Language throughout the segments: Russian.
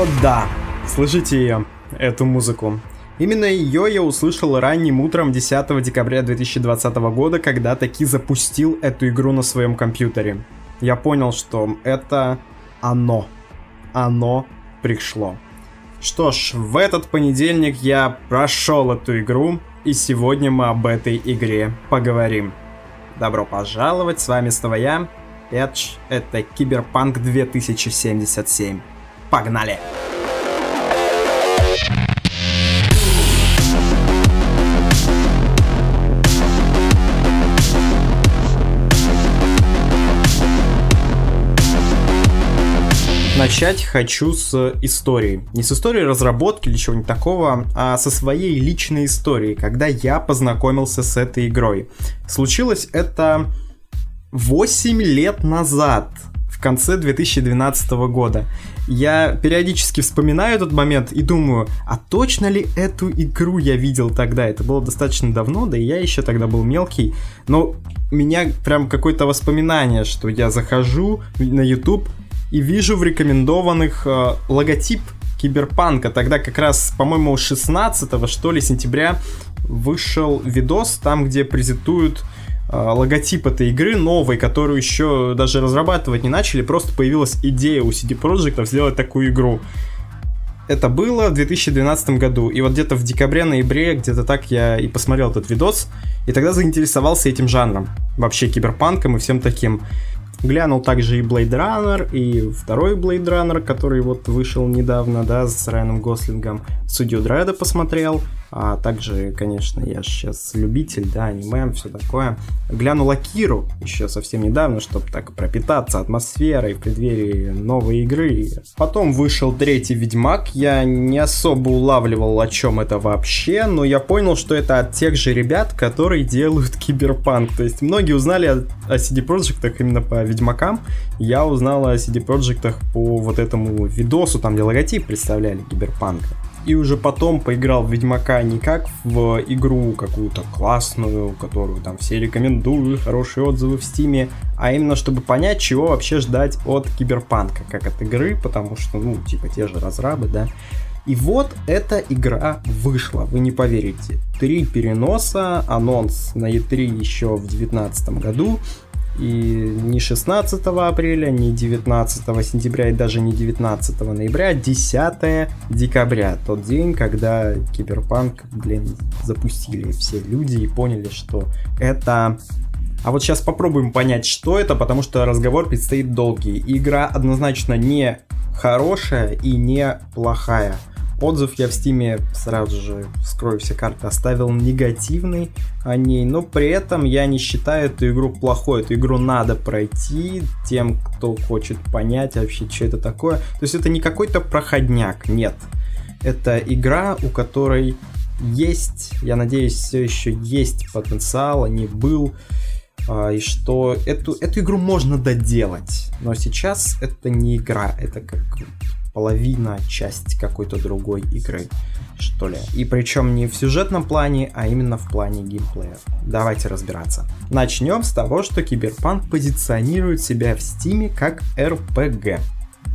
О да, слышите ее, эту музыку. Именно ее я услышал ранним утром 10 декабря 2020 года, когда таки запустил эту игру на своем компьютере. Я понял, что это оно. Оно пришло. Что ж, в этот понедельник я прошел эту игру, и сегодня мы об этой игре поговорим. Добро пожаловать, с вами снова я, Эдж, это Киберпанк 2077. Погнали! Начать хочу с истории. Не с истории разработки или чего-нибудь такого, а со своей личной истории, когда я познакомился с этой игрой. Случилось это 8 лет назад в конце 2012 года. Я периодически вспоминаю этот момент и думаю, а точно ли эту игру я видел тогда? Это было достаточно давно, да и я еще тогда был мелкий. Но у меня прям какое-то воспоминание, что я захожу на YouTube и вижу в рекомендованных э, логотип Киберпанка. Тогда как раз, по-моему, 16 что ли сентября вышел видос, там, где презентуют логотип этой игры новой, которую еще даже разрабатывать не начали, просто появилась идея у CD Projekt сделать такую игру. Это было в 2012 году, и вот где-то в декабре-ноябре, где-то так я и посмотрел этот видос, и тогда заинтересовался этим жанром, вообще киберпанком и всем таким. Глянул также и Blade Runner, и второй Blade Runner, который вот вышел недавно, да, с Райаном Гослингом. Судью Дреда посмотрел, а также, конечно, я сейчас любитель, да, аниме, все такое. Глянул Акиру еще совсем недавно, чтобы так пропитаться атмосферой в преддверии новой игры. Потом вышел третий Ведьмак. Я не особо улавливал, о чем это вообще, но я понял, что это от тех же ребят, которые делают Киберпанк. То есть многие узнали о, о CD Projekt именно по Ведьмакам. Я узнал о CD Projekt по вот этому видосу, там где логотип представляли Киберпанка и уже потом поиграл в Ведьмака не как в игру какую-то классную, которую там все рекомендуют, хорошие отзывы в Steam е, а именно чтобы понять, чего вообще ждать от Киберпанка, как от игры, потому что, ну, типа те же разрабы, да. И вот эта игра вышла, вы не поверите. Три переноса, анонс на E3 еще в 2019 году, и не 16 апреля, не 19 сентября и даже не 19 ноября, а 10 декабря. Тот день, когда Киберпанк, блин, запустили все люди и поняли, что это... А вот сейчас попробуем понять, что это, потому что разговор предстоит долгий. Игра однозначно не хорошая и не плохая. Отзыв я в стиме сразу же, скрою все карты, оставил негативный о ней, но при этом я не считаю эту игру плохой. Эту игру надо пройти тем, кто хочет понять вообще, что это такое. То есть это не какой-то проходняк, нет. Это игра, у которой есть, я надеюсь, все еще есть потенциал, а не был а, и что эту, эту игру можно доделать. Но сейчас это не игра, это как половина, часть какой-то другой игры, что ли. И причем не в сюжетном плане, а именно в плане геймплея. Давайте разбираться. Начнем с того, что Киберпанк позиционирует себя в Стиме как RPG.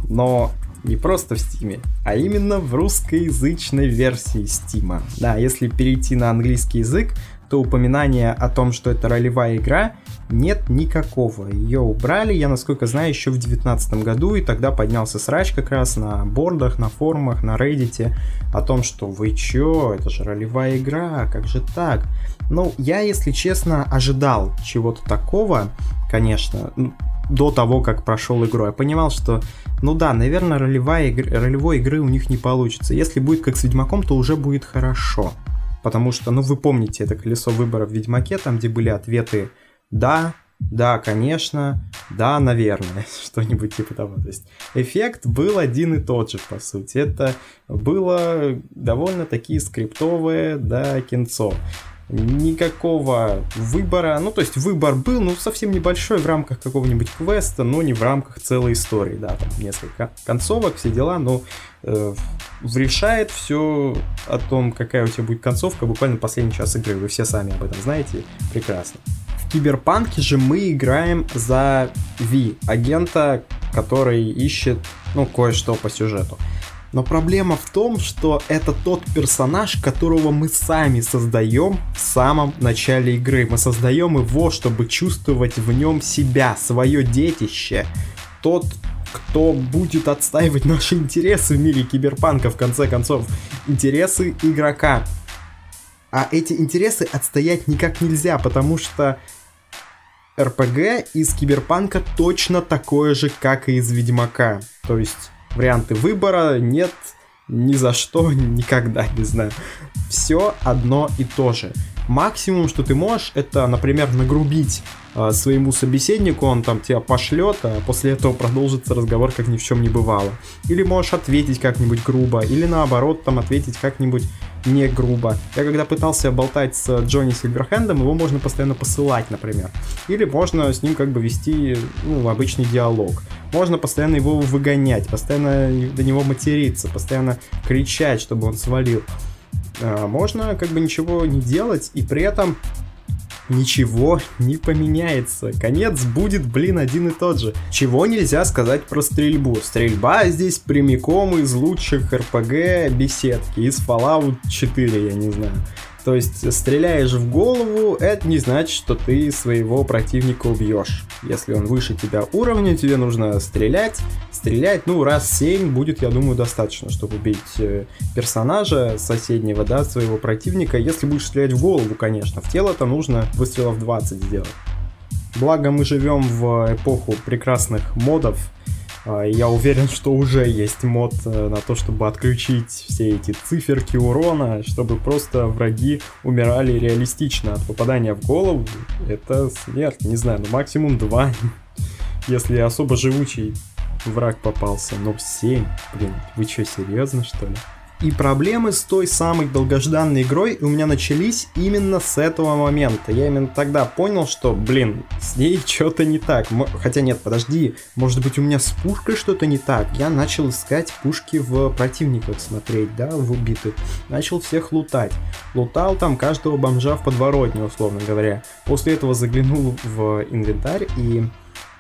Но не просто в Стиме, а именно в русскоязычной версии Стима. Да, если перейти на английский язык, то упоминания о том, что это ролевая игра, нет никакого. Ее убрали, я насколько знаю, еще в 2019 году, и тогда поднялся срач как раз на бордах, на форумах, на Reddit о том, что вы чё, это же ролевая игра, как же так? Ну, я, если честно, ожидал чего-то такого, конечно, до того, как прошел игру. Я понимал, что, ну да, наверное, ролевая игр... ролевой игры у них не получится. Если будет как с Ведьмаком, то уже будет хорошо. Потому что, ну вы помните это колесо выбора в Ведьмаке, там где были ответы да, да, конечно, да, наверное, что-нибудь типа того. То есть эффект был один и тот же, по сути. Это было довольно-таки скриптовое, да, кинцо. Никакого выбора, ну то есть выбор был, ну совсем небольшой в рамках какого-нибудь квеста, но не в рамках целой истории, да, там несколько концовок, все дела, но э, решает все о том, какая у тебя будет концовка буквально последний час игры, вы все сами об этом знаете прекрасно. В Киберпанке же мы играем за Ви, агента, который ищет, ну, кое-что по сюжету. Но проблема в том, что это тот персонаж, которого мы сами создаем в самом начале игры. Мы создаем его, чтобы чувствовать в нем себя, свое детище. Тот, кто будет отстаивать наши интересы в мире киберпанка, в конце концов. Интересы игрока. А эти интересы отстоять никак нельзя, потому что РПГ из Киберпанка точно такое же, как и из Ведьмака. То есть варианты выбора нет ни за что, никогда, не знаю. Все одно и то же. Максимум, что ты можешь, это, например, нагрубить э, своему собеседнику, он там тебя пошлет, а после этого продолжится разговор, как ни в чем не бывало. Или можешь ответить как-нибудь грубо, или наоборот, там ответить как-нибудь не грубо. Я когда пытался болтать с Джонни Сильверхендом, его можно постоянно посылать, например. Или можно с ним как бы вести ну, обычный диалог. Можно постоянно его выгонять, постоянно до него материться, постоянно кричать, чтобы он свалил. А, можно как бы ничего не делать и при этом ничего не поменяется. Конец будет, блин, один и тот же. Чего нельзя сказать про стрельбу? Стрельба здесь прямиком из лучших RPG беседки, из Fallout 4, я не знаю. То есть стреляешь в голову, это не значит, что ты своего противника убьешь. Если он выше тебя уровня, тебе нужно стрелять. Стрелять, ну, раз 7 будет, я думаю, достаточно, чтобы убить э, персонажа соседнего, да, своего противника. Если будешь стрелять в голову, конечно, в тело-то нужно выстрелов 20 сделать. Благо мы живем в эпоху прекрасных модов, я уверен, что уже есть мод э, на то, чтобы отключить все эти циферки урона, чтобы просто враги умирали реалистично от попадания в голову. Это смерть, не знаю, ну максимум 2, если особо живучий враг попался. Но 7, блин, вы что, серьезно что ли? И проблемы с той самой долгожданной игрой у меня начались именно с этого момента. Я именно тогда понял, что, блин, с ней что-то не так. Хотя нет, подожди, может быть у меня с пушкой что-то не так. Я начал искать пушки в противниках смотреть, да, в убитых. Начал всех лутать. Лутал там каждого бомжа в подворотне, условно говоря. После этого заглянул в инвентарь и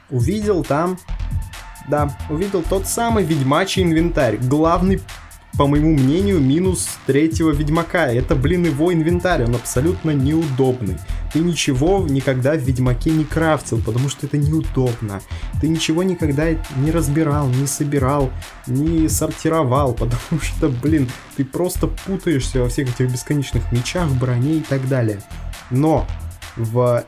увидел там да, увидел тот самый ведьмачий инвентарь. Главный по моему мнению, минус третьего Ведьмака. Это, блин, его инвентарь, он абсолютно неудобный. Ты ничего никогда в Ведьмаке не крафтил, потому что это неудобно. Ты ничего никогда не разбирал, не собирал, не сортировал, потому что, блин, ты просто путаешься во всех этих бесконечных мечах, броне и так далее. Но в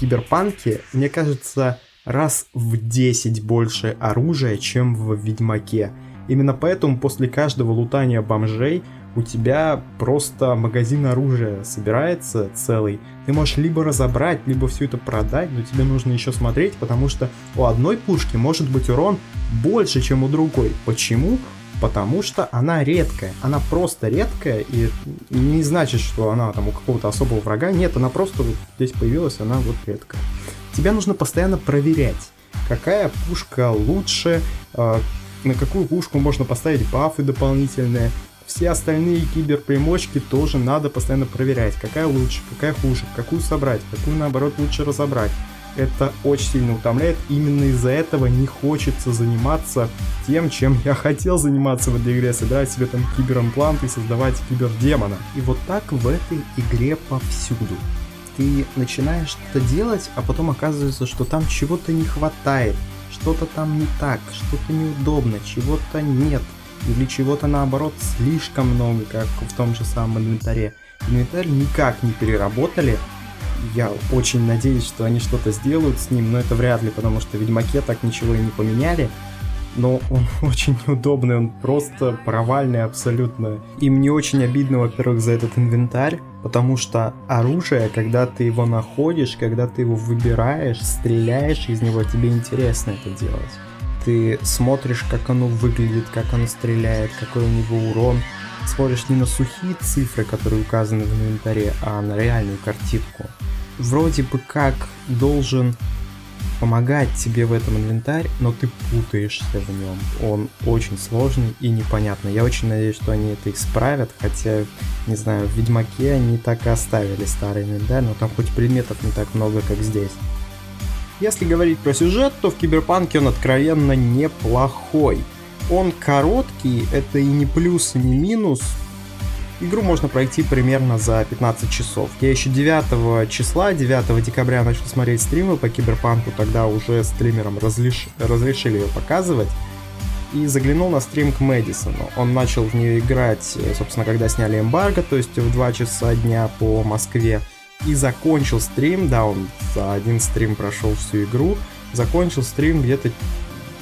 Киберпанке, мне кажется, раз в 10 больше оружия, чем в Ведьмаке. Именно поэтому после каждого лутания бомжей у тебя просто магазин оружия собирается целый. Ты можешь либо разобрать, либо все это продать, но тебе нужно еще смотреть, потому что у одной пушки может быть урон больше, чем у другой. Почему? Потому что она редкая. Она просто редкая, и не значит, что она там у какого-то особого врага. Нет, она просто вот здесь появилась, она вот редкая. Тебя нужно постоянно проверять, какая пушка лучше, а, на какую пушку можно поставить бафы дополнительные. Все остальные киберпримочки тоже надо постоянно проверять, какая лучше, какая хуже, какую собрать, какую наоборот лучше разобрать. Это очень сильно утомляет, именно из-за этого не хочется заниматься тем, чем я хотел заниматься в этой игре, собирать себе там киберимплант и создавать кибердемона. И вот так в этой игре повсюду ты начинаешь что-то делать, а потом оказывается, что там чего-то не хватает, что-то там не так, что-то неудобно, чего-то нет, или чего-то наоборот слишком много, как в том же самом инвентаре. Инвентарь никак не переработали, я очень надеюсь, что они что-то сделают с ним, но это вряд ли, потому что в Ведьмаке так ничего и не поменяли но он очень неудобный, он просто провальный абсолютно. И мне очень обидно, во-первых, за этот инвентарь, потому что оружие, когда ты его находишь, когда ты его выбираешь, стреляешь из него, тебе интересно это делать. Ты смотришь, как оно выглядит, как оно стреляет, какой у него урон. Смотришь не на сухие цифры, которые указаны в инвентаре, а на реальную картинку. Вроде бы как должен помогать тебе в этом инвентарь, но ты путаешься в нем. Он очень сложный и непонятный. Я очень надеюсь, что они это исправят, хотя, не знаю, в Ведьмаке они так и оставили старый инвентарь, но там хоть предметов не так много, как здесь. Если говорить про сюжет, то в Киберпанке он откровенно неплохой. он короткий, это и не плюс, и не минус. Игру можно пройти примерно за 15 часов. Я еще 9 числа, 9 декабря начал смотреть стримы по Киберпанку, тогда уже стримерам разлиш... разрешили ее показывать. И заглянул на стрим к Мэдисону. Он начал в нее играть, э, собственно, когда сняли эмбарго, то есть в 2 часа дня по Москве. И закончил стрим, да, он за один стрим прошел всю игру. Закончил стрим где-то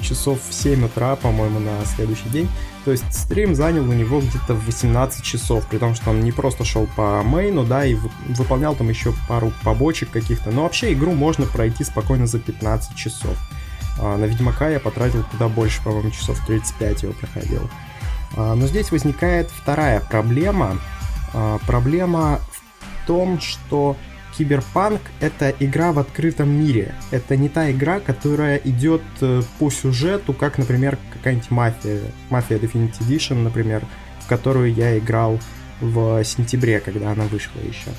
часов в 7 утра, по-моему, на следующий день. То есть стрим занял у него где-то 18 часов, при том, что он не просто шел по мейну, да, и выполнял там еще пару побочек каких-то. Но вообще игру можно пройти спокойно за 15 часов. А, на Ведьмака я потратил куда больше, по-моему, часов 35 его проходил. А, но здесь возникает вторая проблема. А, проблема в том, что Киберпанк — это игра в открытом мире. Это не та игра, которая идет э, по сюжету, как, например, какая-нибудь мафия. Мафия Definitive Edition, например, в которую я играл в сентябре, когда она вышла еще.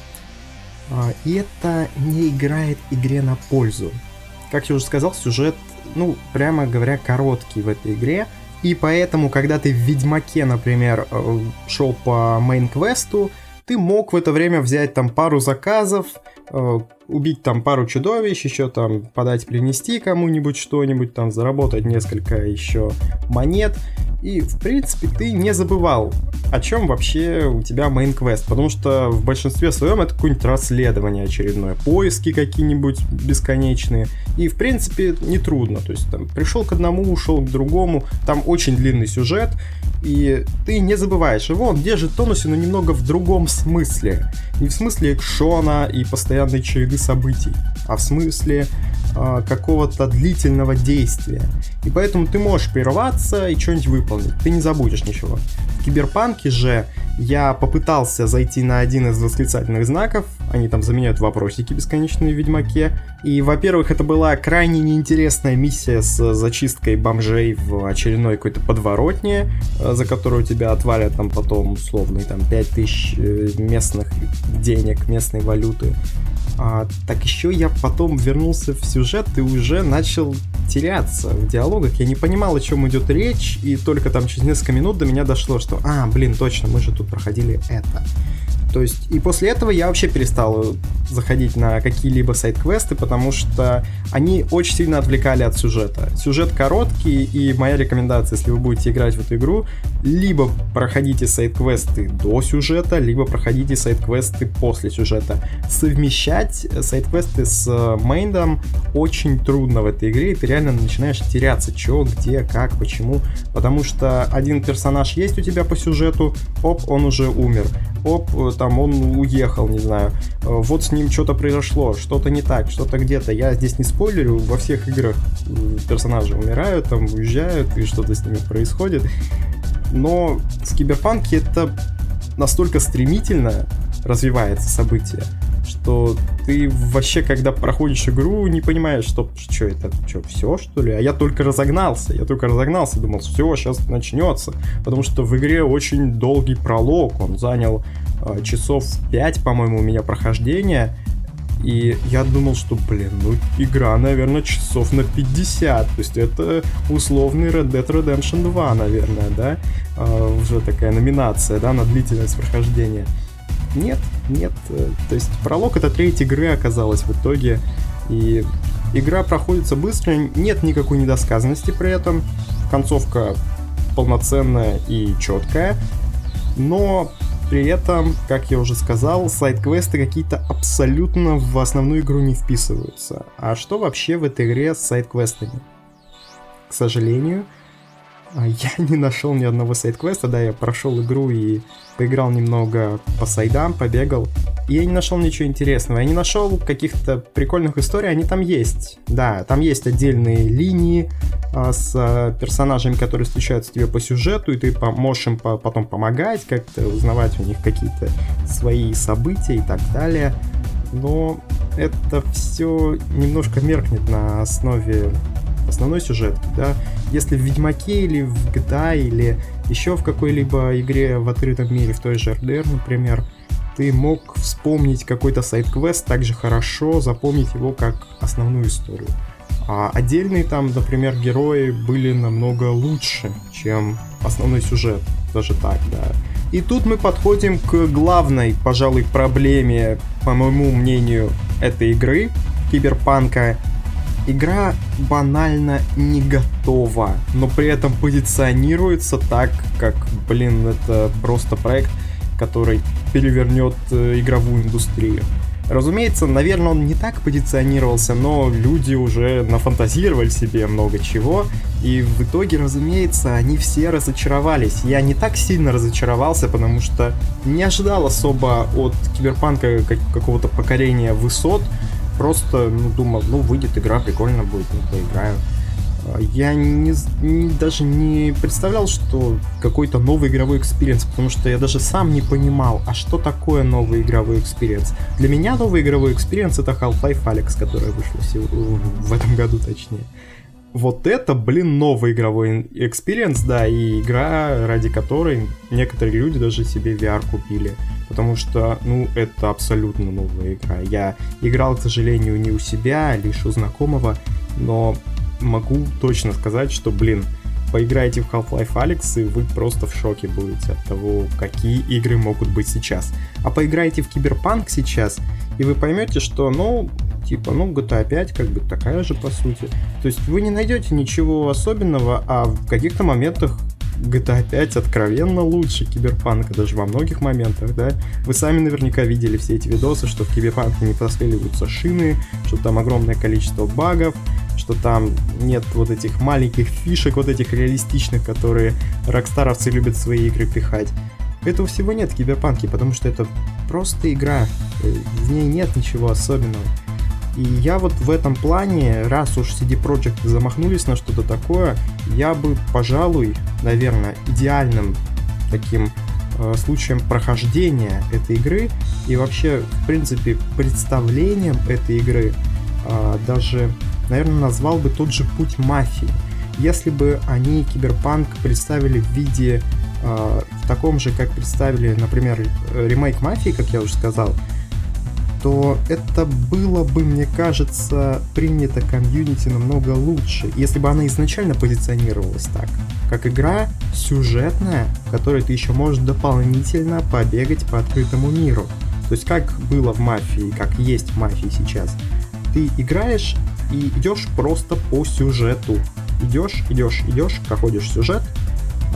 А, и это не играет игре на пользу. Как я уже сказал, сюжет, ну, прямо говоря, короткий в этой игре. И поэтому, когда ты в Ведьмаке, например, э, шел по мейн-квесту, ты мог в это время взять там пару заказов, э, убить там пару чудовищ, еще там подать, принести кому-нибудь что-нибудь, там заработать несколько еще монет. И, в принципе, ты не забывал, о чем вообще у тебя main квест, потому что в большинстве своем это какое-нибудь расследование очередное, поиски какие-нибудь бесконечные, и, в принципе, нетрудно, то есть там пришел к одному, ушел к другому, там очень длинный сюжет, и ты не забываешь его, он держит тонусе, но немного в другом смысле. Не в смысле экшона и постоянной череды событий, а в смысле э, какого-то длительного действия. И поэтому ты можешь прерваться и что-нибудь выполнить, ты не забудешь ничего. В Киберпанке же я попытался зайти на один из восклицательных знаков, они там заменяют вопросики бесконечные в Ведьмаке, и, во-первых, это была крайне неинтересная миссия с зачисткой бомжей в очередной какой-то подворотне, э, за которую тебя отвалят там потом условные там 5000 э, местных денег, местной валюты. А, так еще я потом вернулся в сюжет и уже начал теряться в диалогах. Я не понимал, о чем идет речь, и только там через несколько минут до меня дошло, что, а, блин, точно, мы же тут проходили это. То есть, и после этого я вообще перестал заходить на какие-либо сайт-квесты, потому что они очень сильно отвлекали от сюжета. Сюжет короткий, и моя рекомендация, если вы будете играть в эту игру, либо проходите сайт-квесты до сюжета, либо проходите сайт-квесты после сюжета. Совмещать сайт-квесты с мейндом очень трудно в этой игре, и ты реально начинаешь теряться, что, где, как, почему, потому что один персонаж есть у тебя по сюжету, оп, он уже умер оп, там он уехал, не знаю, вот с ним что-то произошло, что-то не так, что-то где-то. Я здесь не спойлерю, во всех играх персонажи умирают, там уезжают, и что-то с ними происходит. Но в Киберпанке это настолько стремительно развивается событие, что ты вообще, когда проходишь игру, не понимаешь, что, что это, что, все, что ли? А я только разогнался, я только разогнался, думал, все, сейчас начнется. Потому что в игре очень долгий пролог, он занял э, часов 5, по-моему, у меня прохождения. И я думал, что, блин, ну игра, наверное, часов на 50. То есть это условный Red Dead Redemption 2, наверное, да? Э, уже такая номинация, да, на длительность прохождения. Нет, нет. Э, то есть пролог это треть игры оказалось в итоге. И игра проходится быстро, нет никакой недосказанности при этом. Концовка полноценная и четкая. Но при этом, как я уже сказал, сайт-квесты какие-то абсолютно в основную игру не вписываются. А что вообще в этой игре с сайт-квестами? К сожалению, я не нашел ни одного сайт-квеста, да, я прошел игру и поиграл немного по сайдам, побегал. И я не нашел ничего интересного. Я не нашел каких-то прикольных историй, они там есть. Да, там есть отдельные линии а, с а, персонажами, которые встречаются тебе по сюжету, и ты можешь им по потом помогать, как-то узнавать у них какие-то свои события и так далее. Но это все немножко меркнет на основе основной сюжет, да, если в Ведьмаке или в GTA или еще в какой-либо игре в открытом мире, в той же RDR, например, ты мог вспомнить какой-то сайт-квест так же хорошо, запомнить его как основную историю. А отдельные там, например, герои были намного лучше, чем основной сюжет. Даже так, да. И тут мы подходим к главной, пожалуй, проблеме, по моему мнению, этой игры, киберпанка. Игра банально не готова, но при этом позиционируется так, как, блин, это просто проект, который перевернет э, игровую индустрию. Разумеется, наверное, он не так позиционировался, но люди уже нафантазировали себе много чего, и в итоге, разумеется, они все разочаровались. Я не так сильно разочаровался, потому что не ожидал особо от Киберпанка какого-то покорения высот, просто ну, думал, ну выйдет игра, прикольно будет, ну поиграю. Я не, не, даже не представлял, что какой-то новый игровой experience, потому что я даже сам не понимал, а что такое новый игровой experience. Для меня новый игровой experience это Half-Life Alyx, которая вышла в этом году точнее. Вот это, блин, новый игровой experience, да, и игра, ради которой некоторые люди даже себе VR купили. Потому что, ну, это абсолютно новая игра. Я играл, к сожалению, не у себя, а лишь у знакомого, но могу точно сказать, что, блин, поиграете в Half-Life Alyx, и вы просто в шоке будете от того, какие игры могут быть сейчас. А поиграете в Киберпанк сейчас, и вы поймете, что, ну, типа, ну, GTA 5 как бы такая же по сути. То есть вы не найдете ничего особенного, а в каких-то моментах GTA 5 откровенно лучше Киберпанка, даже во многих моментах, да. Вы сами наверняка видели все эти видосы, что в Киберпанке не простреливаются шины, что там огромное количество багов, что там нет вот этих маленьких фишек, вот этих реалистичных, которые рокстаровцы любят в свои игры пихать. Этого всего нет в Киберпанке, потому что это просто игра, в ней нет ничего особенного. И я вот в этом плане, раз уж CD Projekt замахнулись на что-то такое, я бы, пожалуй, наверное, идеальным таким э, случаем прохождения этой игры и вообще, в принципе, представлением этой игры э, даже, наверное, назвал бы тот же путь мафии. Если бы они киберпанк представили в виде э, в таком же, как представили, например, ремейк мафии, как я уже сказал, то это было бы, мне кажется, принято комьюнити намного лучше, если бы она изначально позиционировалась так. Как игра сюжетная, в которой ты еще можешь дополнительно побегать по открытому миру. То есть как было в мафии, как есть в мафии сейчас. Ты играешь и идешь просто по сюжету. Идешь, идешь, идешь, проходишь сюжет,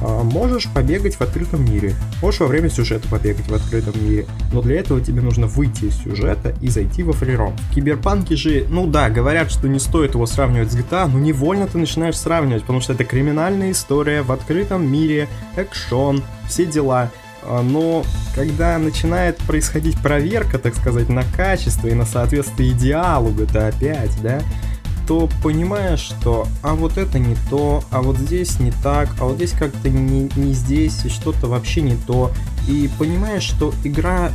можешь побегать в открытом мире. Можешь во время сюжета побегать в открытом мире. Но для этого тебе нужно выйти из сюжета и зайти во фриром. В Киберпанке же, ну да, говорят, что не стоит его сравнивать с GTA, но невольно ты начинаешь сравнивать, потому что это криминальная история в открытом мире, экшон, все дела. А, но когда начинает происходить проверка, так сказать, на качество и на соответствие идеалу GTA 5, да, то понимаешь, что а вот это не то, а вот здесь не так, а вот здесь как-то не, не здесь, и что-то вообще не то. И понимаешь, что игра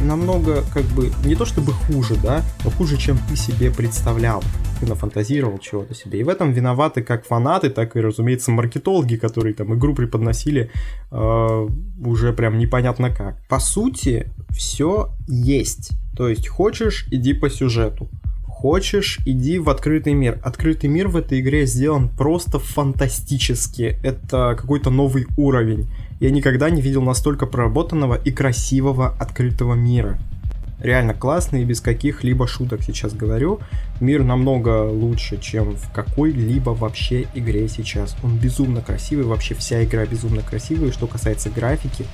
намного как бы не то чтобы хуже, да, но хуже, чем ты себе представлял. Ты нафантазировал чего-то себе. И в этом виноваты как фанаты, так и, разумеется, маркетологи, которые там игру преподносили э, уже прям непонятно как. По сути, все есть. То есть хочешь, иди по сюжету. Хочешь, иди в открытый мир. Открытый мир в этой игре сделан просто фантастически. Это какой-то новый уровень. Я никогда не видел настолько проработанного и красивого открытого мира. Реально классный и без каких-либо шуток сейчас говорю. Мир намного лучше, чем в какой-либо вообще игре сейчас. Он безумно красивый, вообще вся игра безумно красивая. И что касается графики,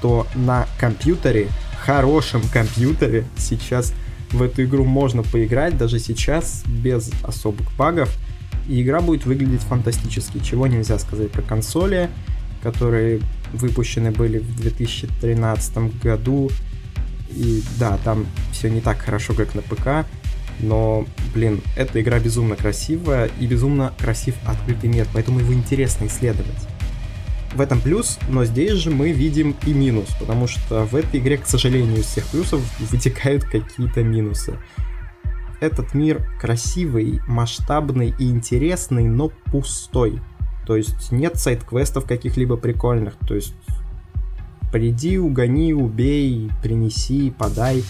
то на компьютере, хорошем компьютере сейчас в эту игру можно поиграть даже сейчас без особых багов. И игра будет выглядеть фантастически, чего нельзя сказать про консоли, которые выпущены были в 2013 году. И да, там все не так хорошо, как на ПК, но, блин, эта игра безумно красивая и безумно красив открытый мир, поэтому его интересно исследовать. В этом плюс, но здесь же мы видим и минус, потому что в этой игре, к сожалению, из всех плюсов вытекают какие-то минусы. Этот мир красивый, масштабный и интересный, но пустой. То есть нет сайт-квестов каких-либо прикольных. То есть приди, угони, убей, принеси, подай.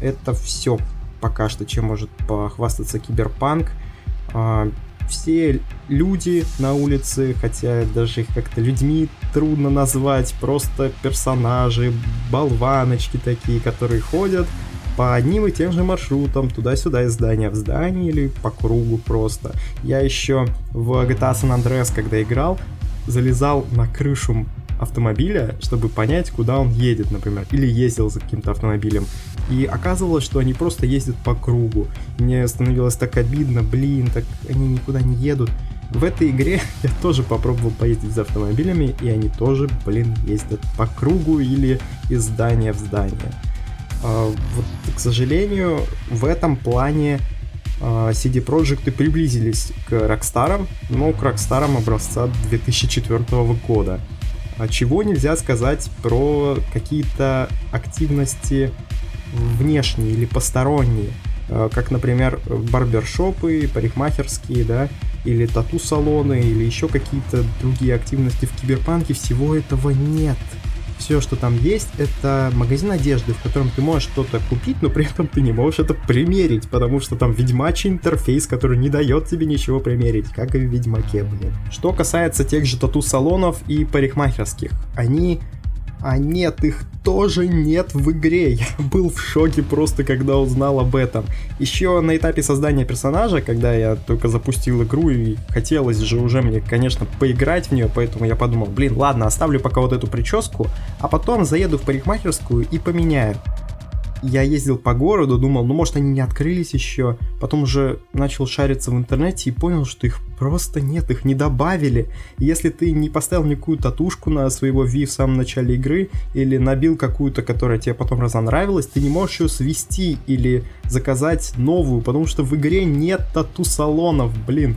Это все пока что, чем может похвастаться Киберпанк. Все люди на улице, хотя даже их как-то людьми трудно назвать, просто персонажи, болваночки такие, которые ходят по одним и тем же маршрутам, туда-сюда из здания в здание или по кругу просто. Я еще в GTA San Andreas, когда играл, залезал на крышу автомобиля, чтобы понять, куда он едет, например, или ездил за каким-то автомобилем. И оказывалось, что они просто ездят по кругу. Мне становилось так обидно, блин, так они никуда не едут. В этой игре я тоже попробовал поездить за автомобилями, и они тоже, блин, ездят по кругу или из здания в здание. А, вот, к сожалению, в этом плане а, CD Projekt приблизились к Rockstar, но к Rockstar образца 2004 года. А чего нельзя сказать про какие-то активности внешние или посторонние, а, как, например, барбершопы, парикмахерские, да, или тату-салоны, или еще какие-то другие активности в киберпанке, всего этого нет. Все, что там есть, это магазин одежды, в котором ты можешь что-то купить, но при этом ты не можешь это примерить, потому что там ведьмачий интерфейс, который не дает тебе ничего примерить, как и в Ведьмаке, блин. Что касается тех же тату-салонов и парикмахерских, они а нет, их тоже нет в игре. Я был в шоке просто, когда узнал об этом. Еще на этапе создания персонажа, когда я только запустил игру и хотелось же уже мне, конечно, поиграть в нее, поэтому я подумал, блин, ладно, оставлю пока вот эту прическу, а потом заеду в парикмахерскую и поменяю я ездил по городу, думал, ну может они не открылись еще. Потом уже начал шариться в интернете и понял, что их просто нет, их не добавили. Если ты не поставил никакую татушку на своего Ви в самом начале игры, или набил какую-то, которая тебе потом разонравилась, ты не можешь ее свести или заказать новую, потому что в игре нет тату-салонов, блин.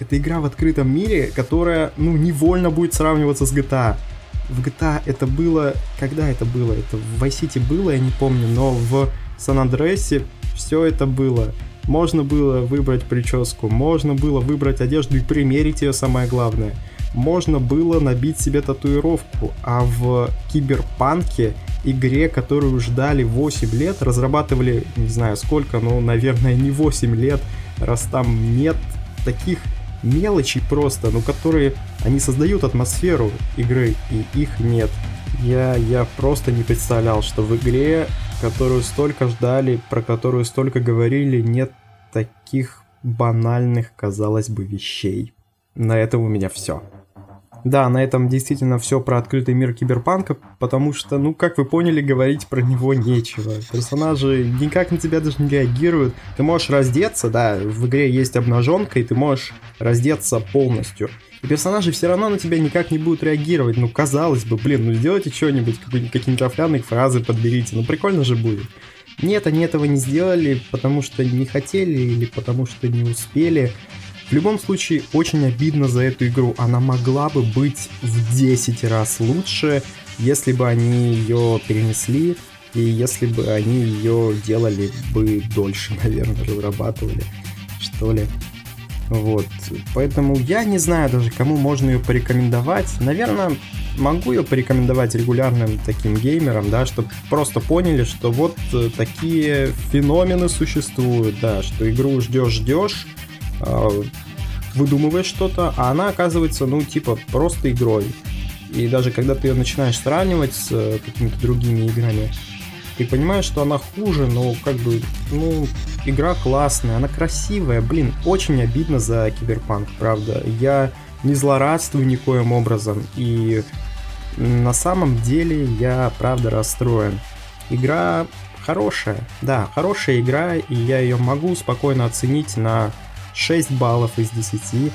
Это игра в открытом мире, которая, ну, невольно будет сравниваться с GTA в GTA это было... Когда это было? Это в Vice City было, я не помню, но в Сан-Андреасе все это было. Можно было выбрать прическу, можно было выбрать одежду и примерить ее, самое главное. Можно было набить себе татуировку, а в Киберпанке, игре, которую ждали 8 лет, разрабатывали, не знаю сколько, но, наверное, не 8 лет, раз там нет таких мелочи просто, но которые они создают атмосферу игры, и их нет. Я, я просто не представлял, что в игре, которую столько ждали, про которую столько говорили, нет таких банальных, казалось бы, вещей. На этом у меня все. Да, на этом действительно все про открытый мир киберпанка, потому что, ну, как вы поняли, говорить про него нечего. Персонажи никак на тебя даже не реагируют. Ты можешь раздеться, да, в игре есть обнаженка, и ты можешь раздеться полностью. И персонажи все равно на тебя никак не будут реагировать. Ну, казалось бы, блин, ну сделайте что-нибудь, какие-нибудь офляные фразы подберите, ну прикольно же будет. Нет, они этого не сделали, потому что не хотели или потому что не успели. В любом случае, очень обидно за эту игру. Она могла бы быть в 10 раз лучше, если бы они ее перенесли, и если бы они ее делали бы дольше, наверное, разрабатывали, что ли. Вот, поэтому я не знаю даже, кому можно ее порекомендовать. Наверное, могу ее порекомендовать регулярным таким геймерам, да, чтобы просто поняли, что вот э, такие феномены существуют, да, что игру ждешь-ждешь, выдумываешь что-то, а она оказывается, ну, типа, просто игрой. И даже когда ты ее начинаешь сравнивать с э, какими-то другими играми, ты понимаешь, что она хуже, но как бы, ну, игра классная, она красивая, блин, очень обидно за Киберпанк, правда. Я не злорадствую никоим образом, и на самом деле я, правда, расстроен. Игра хорошая, да, хорошая игра, и я ее могу спокойно оценить на 6 баллов из 10.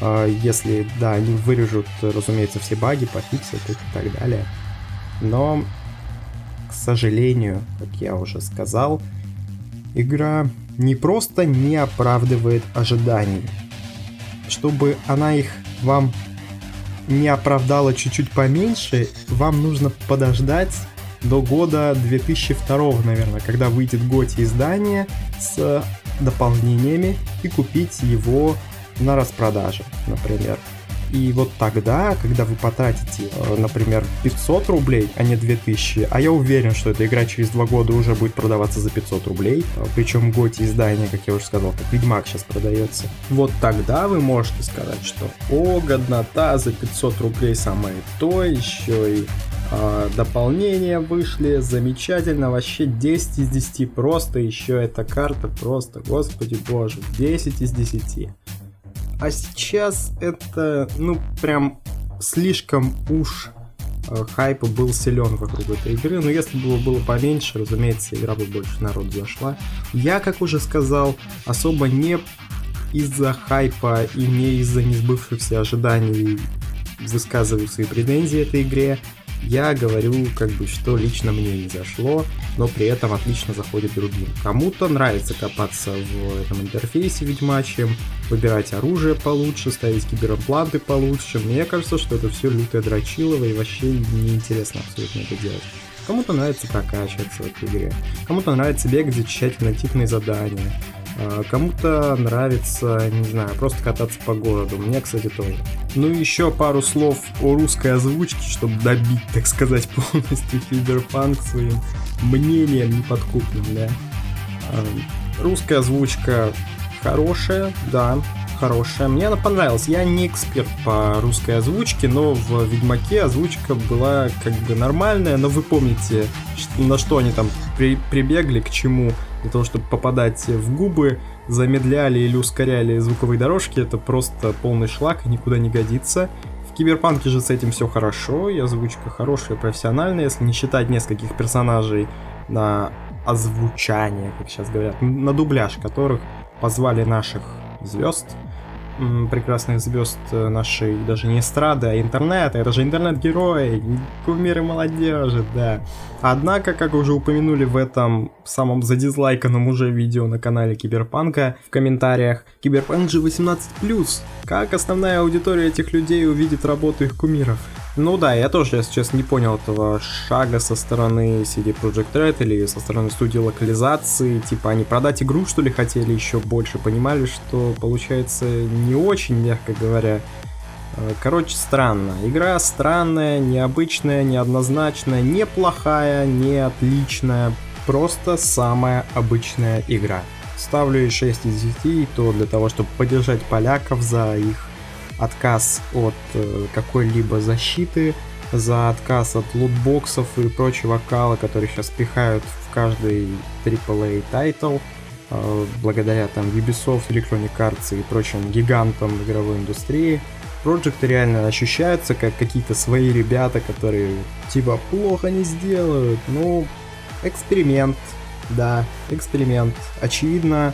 А, если, да, они вырежут, разумеется, все баги, пофиксят и так далее. Но, к сожалению, как я уже сказал, игра не просто не оправдывает ожиданий. Чтобы она их вам не оправдала чуть-чуть поменьше, вам нужно подождать до года 2002, наверное, когда выйдет Готи издание с дополнениями и купить его на распродаже, например. И вот тогда, когда вы потратите, э, например, 500 рублей, а не 2000, а я уверен, что эта игра через два года уже будет продаваться за 500 рублей, э, причем готи издания, как я уже сказал, как Ведьмак сейчас продается, вот тогда вы можете сказать, что о, годнота за 500 рублей самое то, еще и дополнения вышли, замечательно, вообще 10 из 10, просто еще эта карта, просто, господи боже, 10 из 10. А сейчас это, ну, прям слишком уж э, хайпа был силен вокруг этой игры. Но если бы его было поменьше, разумеется, игра бы больше народ зашла. Я, как уже сказал, особо не из-за хайпа и не из-за несбывшихся ожиданий высказываю свои претензии этой игре. Я говорю, как бы, что лично мне не зашло, но при этом отлично заходит другим. Кому-то нравится копаться в этом интерфейсе ведьмачьем, выбирать оружие получше, ставить киберимпланты получше. Мне кажется, что это все лютое дрочилово и вообще неинтересно абсолютно это делать. Кому-то нравится прокачиваться в этой игре, кому-то нравится бегать за тщательно типные задания, кому-то нравится, не знаю, просто кататься по городу. Мне, кстати, тоже. Ну и еще пару слов о русской озвучке, чтобы добить, так сказать, полностью Киберпанк своим мнением неподкупным, да. А, русская озвучка хорошая, да, хорошая. Мне она понравилась. Я не эксперт по русской озвучке, но в Ведьмаке озвучка была как бы нормальная, но вы помните, на что они там при прибегли, к чему для того, чтобы попадать в губы, замедляли или ускоряли звуковые дорожки, это просто полный шлак никуда не годится. В Киберпанке же с этим все хорошо, и озвучка хорошая, профессиональная, если не считать нескольких персонажей на озвучание, как сейчас говорят, на дубляж которых позвали наших звезд, прекрасных звезд э, нашей даже не эстрады, а интернета. Это же интернет-герои, кумиры молодежи, да. Однако, как уже упомянули в этом самом задизлайканном уже видео на канале Киберпанка в комментариях, Киберпанк же 18+. Как основная аудитория этих людей увидит работу их кумиров? Ну да, я тоже, если честно, не понял этого шага со стороны CD Projekt Red или со стороны студии локализации. Типа они продать игру, что ли, хотели еще больше. Понимали, что получается не очень, мягко говоря. Э, короче, странно. Игра странная, необычная, неоднозначная, неплохая, не отличная. Просто самая обычная игра. Ставлю ей 6 из 10, и то для того, чтобы поддержать поляков за их отказ от э, какой-либо защиты, за отказ от лутбоксов и прочего кала, который сейчас пихают в каждый AAA title, э, благодаря там Ubisoft, Electronic Arts и прочим гигантам игровой индустрии. Проекты реально ощущаются как какие-то свои ребята, которые типа плохо не сделают. Ну, эксперимент, да, эксперимент. Очевидно,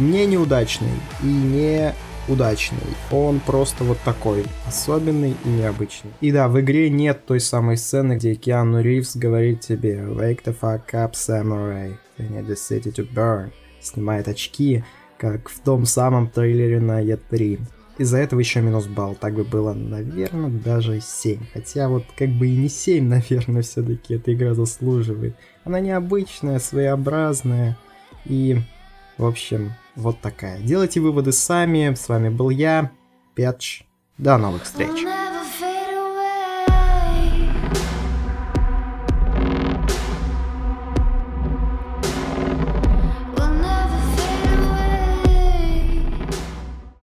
не неудачный и не удачный. Он просто вот такой, особенный и необычный. И да, в игре нет той самой сцены, где Киану Ривз говорит тебе «Wake the fuck up, samurai, I need the city to burn», снимает очки, как в том самом трейлере на E3. Из-за этого еще минус балл. Так бы было, наверное, даже 7. Хотя вот как бы и не 7, наверное, все-таки эта игра заслуживает. Она необычная, своеобразная. И, в общем, вот такая. Делайте выводы сами. С вами был я, Петч. До новых встреч.